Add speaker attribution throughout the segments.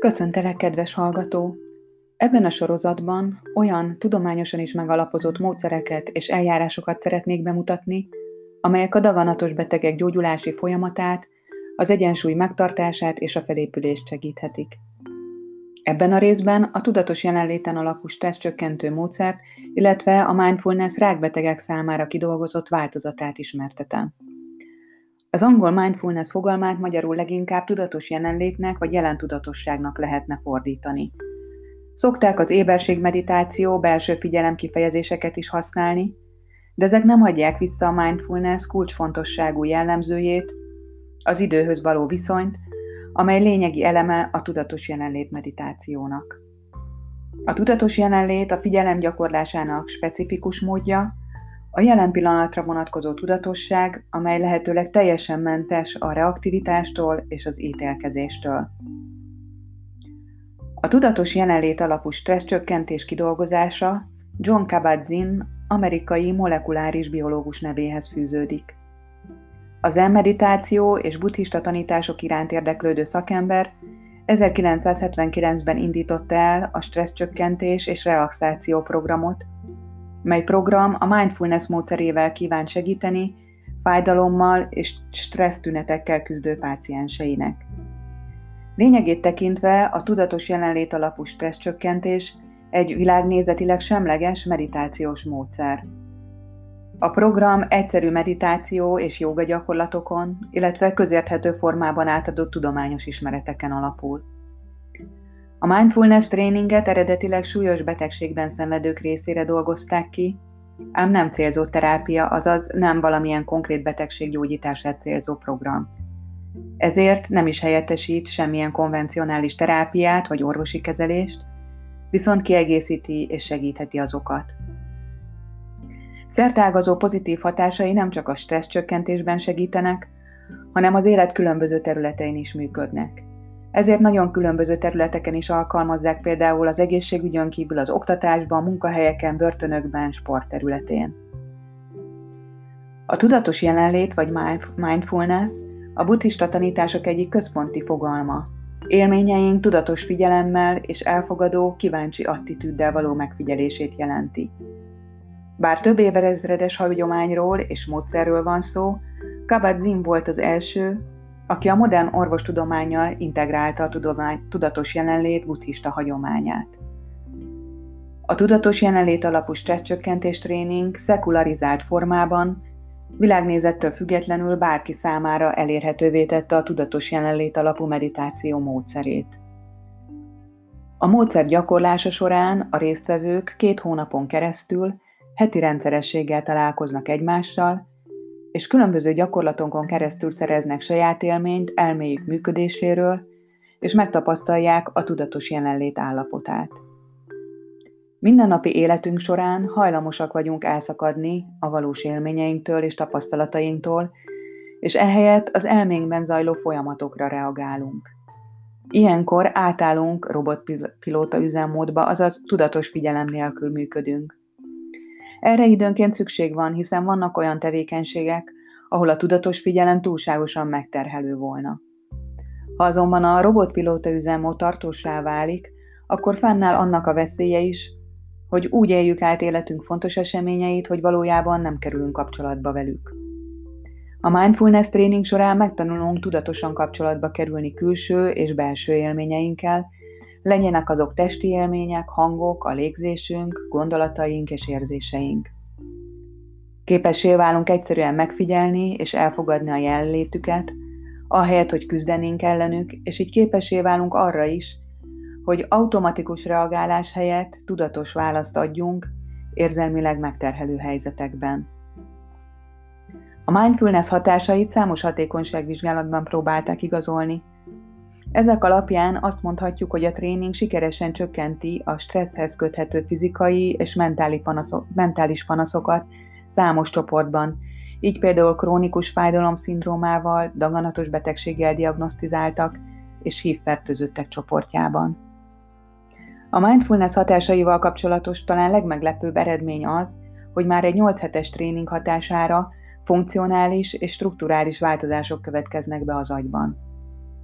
Speaker 1: Köszöntelek, kedves hallgató! Ebben a sorozatban olyan tudományosan is megalapozott módszereket és eljárásokat szeretnék bemutatni, amelyek a daganatos betegek gyógyulási folyamatát, az egyensúly megtartását és a felépülést segíthetik. Ebben a részben a tudatos jelenléten alapú stresszcsökkentő módszert, illetve a mindfulness rákbetegek számára kidolgozott változatát ismertetem. Az angol mindfulness fogalmát magyarul leginkább tudatos jelenlétnek vagy jelentudatosságnak lehetne fordítani. Szokták az éberség meditáció, belső figyelem kifejezéseket is használni, de ezek nem hagyják vissza a mindfulness kulcsfontosságú jellemzőjét, az időhöz való viszonyt, amely lényegi eleme a tudatos jelenlét meditációnak. A tudatos jelenlét a figyelem gyakorlásának specifikus módja, a jelen pillanatra vonatkozó tudatosság, amely lehetőleg teljesen mentes a reaktivitástól és az ítélkezéstől. A tudatos jelenlét alapú stresszcsökkentés kidolgozása John Kabat-Zinn amerikai molekuláris biológus nevéhez fűződik. Az elmeditáció és buddhista tanítások iránt érdeklődő szakember 1979-ben indította el a stresszcsökkentés és relaxáció programot, mely program a mindfulness módszerével kíván segíteni fájdalommal és stressz tünetekkel küzdő pácienseinek. Lényegét tekintve a tudatos jelenlét alapú stresszcsökkentés egy világnézetileg semleges meditációs módszer. A program egyszerű meditáció és joga gyakorlatokon, illetve közérthető formában átadott tudományos ismereteken alapul. A mindfulness tréninget eredetileg súlyos betegségben szenvedők részére dolgozták ki, ám nem célzó terápia, azaz nem valamilyen konkrét betegség gyógyítását célzó program. Ezért nem is helyettesít semmilyen konvencionális terápiát vagy orvosi kezelést, viszont kiegészíti és segítheti azokat. Szertágazó pozitív hatásai nem csak a stressz csökkentésben segítenek, hanem az élet különböző területein is működnek. Ezért nagyon különböző területeken is alkalmazzák például az egészségügyön kívül az oktatásban, munkahelyeken, börtönökben, sportterületén. A tudatos jelenlét vagy mindfulness a buddhista tanítások egyik központi fogalma. Élményeink tudatos figyelemmel és elfogadó, kíváncsi attitűddel való megfigyelését jelenti. Bár több évezredes hagyományról és módszerről van szó, Kabat-Zinn volt az első, aki a modern orvostudományjal integrálta a tudomány, tudatos jelenlét buddhista hagyományát. A tudatos jelenlét alapú stresszcsökkentés tréning szekularizált formában, világnézettől függetlenül bárki számára elérhetővé tette a tudatos jelenlét alapú meditáció módszerét. A módszer gyakorlása során a résztvevők két hónapon keresztül heti rendszerességgel találkoznak egymással, és különböző gyakorlatokon keresztül szereznek saját élményt elméjük működéséről, és megtapasztalják a tudatos jelenlét állapotát. Mindennapi életünk során hajlamosak vagyunk elszakadni a valós élményeinktől és tapasztalatainktól, és ehelyett az elménkben zajló folyamatokra reagálunk. Ilyenkor átállunk robotpilóta üzemmódba, azaz tudatos figyelem nélkül működünk. Erre időnként szükség van, hiszen vannak olyan tevékenységek, ahol a tudatos figyelem túlságosan megterhelő volna. Ha azonban a robotpilóta üzemmód tartósá válik, akkor fennáll annak a veszélye is, hogy úgy éljük át életünk fontos eseményeit, hogy valójában nem kerülünk kapcsolatba velük. A mindfulness tréning során megtanulunk tudatosan kapcsolatba kerülni külső és belső élményeinkkel, legyenek azok testi élmények, hangok, a légzésünk, gondolataink és érzéseink. Képessé válunk egyszerűen megfigyelni és elfogadni a jelenlétüket, ahelyett, hogy küzdenénk ellenük, és így képessé válunk arra is, hogy automatikus reagálás helyett tudatos választ adjunk érzelmileg megterhelő helyzetekben. A mindfulness hatásait számos hatékonyságvizsgálatban próbálták igazolni, ezek alapján azt mondhatjuk, hogy a tréning sikeresen csökkenti a stresszhez köthető fizikai és mentális, panaszok, mentális panaszokat számos csoportban, így például krónikus fájdalomszindrómával, daganatos betegséggel diagnosztizáltak és hívfertőzöttek csoportjában. A mindfulness hatásaival kapcsolatos talán legmeglepőbb eredmény az, hogy már egy 8 hetes tréning hatására funkcionális és strukturális változások következnek be az agyban.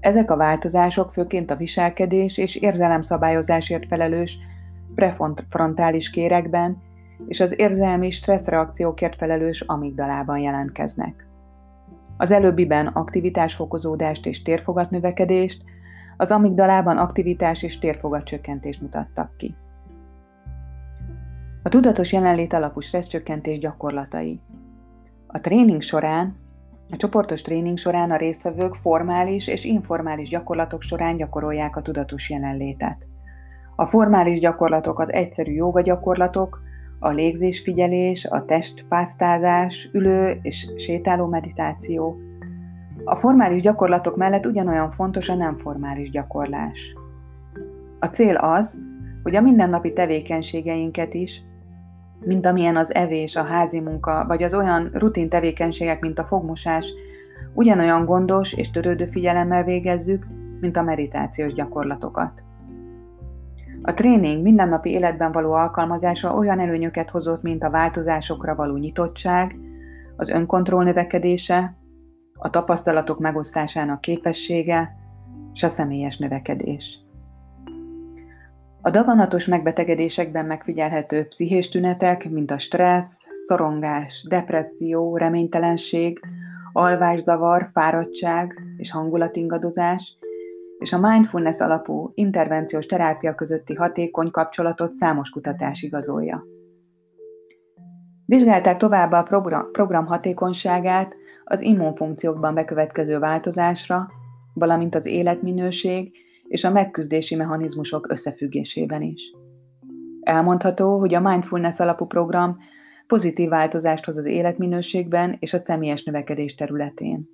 Speaker 1: Ezek a változások főként a viselkedés és érzelemszabályozásért felelős prefrontális kérekben és az érzelmi stresszreakciókért felelős amigdalában jelentkeznek. Az előbbiben aktivitásfokozódást és térfogatnövekedést, az amigdalában aktivitás és térfogatcsökkentést mutattak ki. A tudatos jelenlét alapú stresszcsökkentés gyakorlatai. A tréning során, a csoportos tréning során a résztvevők formális és informális gyakorlatok során gyakorolják a tudatos jelenlétet. A formális gyakorlatok az egyszerű joga gyakorlatok, a légzésfigyelés, a testpásztázás, ülő és sétáló meditáció. A formális gyakorlatok mellett ugyanolyan fontos a nem formális gyakorlás. A cél az, hogy a mindennapi tevékenységeinket is, mint amilyen az evés, a házi munka, vagy az olyan rutin tevékenységek, mint a fogmosás, ugyanolyan gondos és törődő figyelemmel végezzük, mint a meditációs gyakorlatokat. A tréning mindennapi életben való alkalmazása olyan előnyöket hozott, mint a változásokra való nyitottság, az önkontroll növekedése, a tapasztalatok megosztásának képessége és a személyes növekedés. A daganatos megbetegedésekben megfigyelhető pszichés tünetek, mint a stressz, szorongás, depresszió, reménytelenség, alvászavar, fáradtság és hangulatingadozás, és a mindfulness alapú intervenciós terápia közötti hatékony kapcsolatot számos kutatás igazolja. Vizsgálták továbbá a program, hatékonyságát az immunfunkciókban bekövetkező változásra, valamint az életminőség és a megküzdési mechanizmusok összefüggésében is. Elmondható, hogy a mindfulness alapú program pozitív változást hoz az életminőségben és a személyes növekedés területén.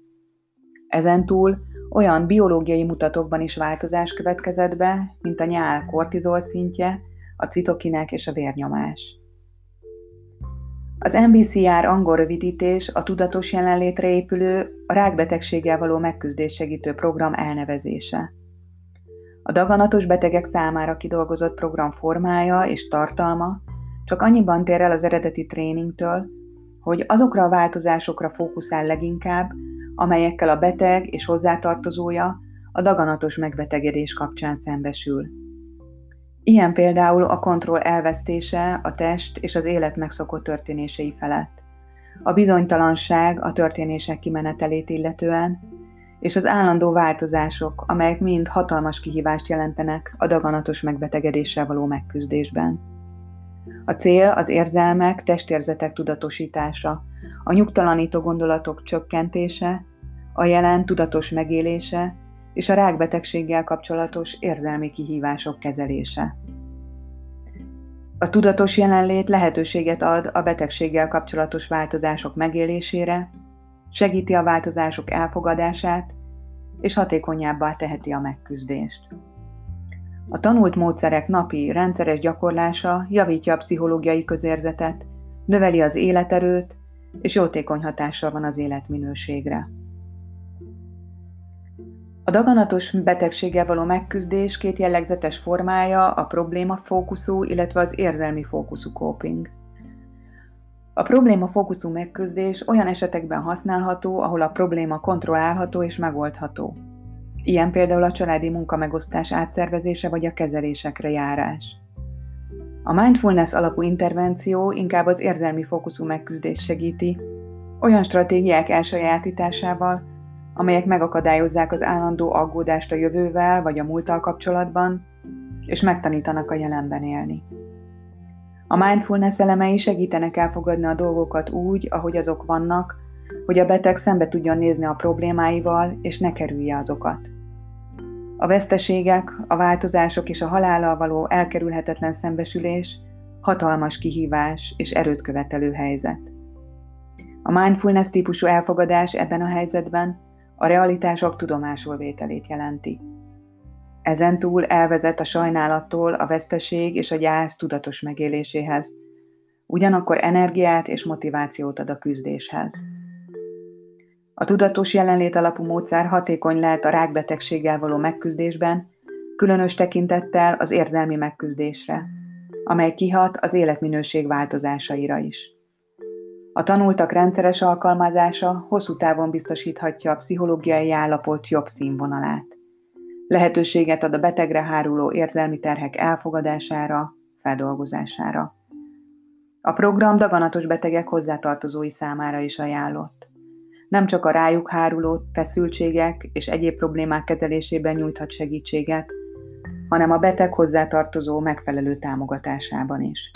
Speaker 1: Ezentúl olyan biológiai mutatókban is változás következett be, mint a nyál kortizol szintje, a citokinek és a vérnyomás. Az MBCR angol rövidítés a tudatos jelenlétre épülő, a rákbetegséggel való megküzdés segítő program elnevezése. A daganatos betegek számára kidolgozott program formája és tartalma csak annyiban tér el az eredeti tréningtől, hogy azokra a változásokra fókuszál leginkább, amelyekkel a beteg és hozzátartozója a daganatos megbetegedés kapcsán szembesül. Ilyen például a kontroll elvesztése a test és az élet megszokott történései felett, a bizonytalanság a történések kimenetelét illetően, és az állandó változások, amelyek mind hatalmas kihívást jelentenek a daganatos megbetegedéssel való megküzdésben. A cél az érzelmek, testérzetek tudatosítása, a nyugtalanító gondolatok csökkentése, a jelen tudatos megélése és a rákbetegséggel kapcsolatos érzelmi kihívások kezelése. A tudatos jelenlét lehetőséget ad a betegséggel kapcsolatos változások megélésére, segíti a változások elfogadását, és hatékonyabbá teheti a megküzdést. A tanult módszerek napi, rendszeres gyakorlása javítja a pszichológiai közérzetet, növeli az életerőt, és jótékony hatással van az életminőségre. A daganatos betegséggel való megküzdés két jellegzetes formája a probléma fókuszú, illetve az érzelmi fókuszú coping. A probléma fókuszú megküzdés olyan esetekben használható, ahol a probléma kontrollálható és megoldható. Ilyen például a családi munkamegosztás átszervezése vagy a kezelésekre járás. A mindfulness alapú intervenció inkább az érzelmi fókuszú megküzdés segíti, olyan stratégiák elsajátításával, amelyek megakadályozzák az állandó aggódást a jövővel vagy a múlttal kapcsolatban, és megtanítanak a jelenben élni. A mindfulness elemei segítenek elfogadni a dolgokat úgy, ahogy azok vannak, hogy a beteg szembe tudjon nézni a problémáival, és ne kerülje azokat. A veszteségek, a változások és a halállal való elkerülhetetlen szembesülés hatalmas kihívás és erőt követelő helyzet. A mindfulness típusú elfogadás ebben a helyzetben a realitások tudomásul vételét jelenti. Ezen túl elvezet a sajnálattól a veszteség és a gyász tudatos megéléséhez, ugyanakkor energiát és motivációt ad a küzdéshez. A tudatos jelenlét alapú módszer hatékony lehet a rákbetegséggel való megküzdésben, különös tekintettel az érzelmi megküzdésre, amely kihat az életminőség változásaira is. A tanultak rendszeres alkalmazása hosszú távon biztosíthatja a pszichológiai állapot jobb színvonalát. Lehetőséget ad a betegre háruló érzelmi terhek elfogadására, feldolgozására. A program daganatos betegek hozzátartozói számára is ajánlott. Nem csak a rájuk háruló feszültségek és egyéb problémák kezelésében nyújthat segítséget, hanem a beteg hozzátartozó megfelelő támogatásában is.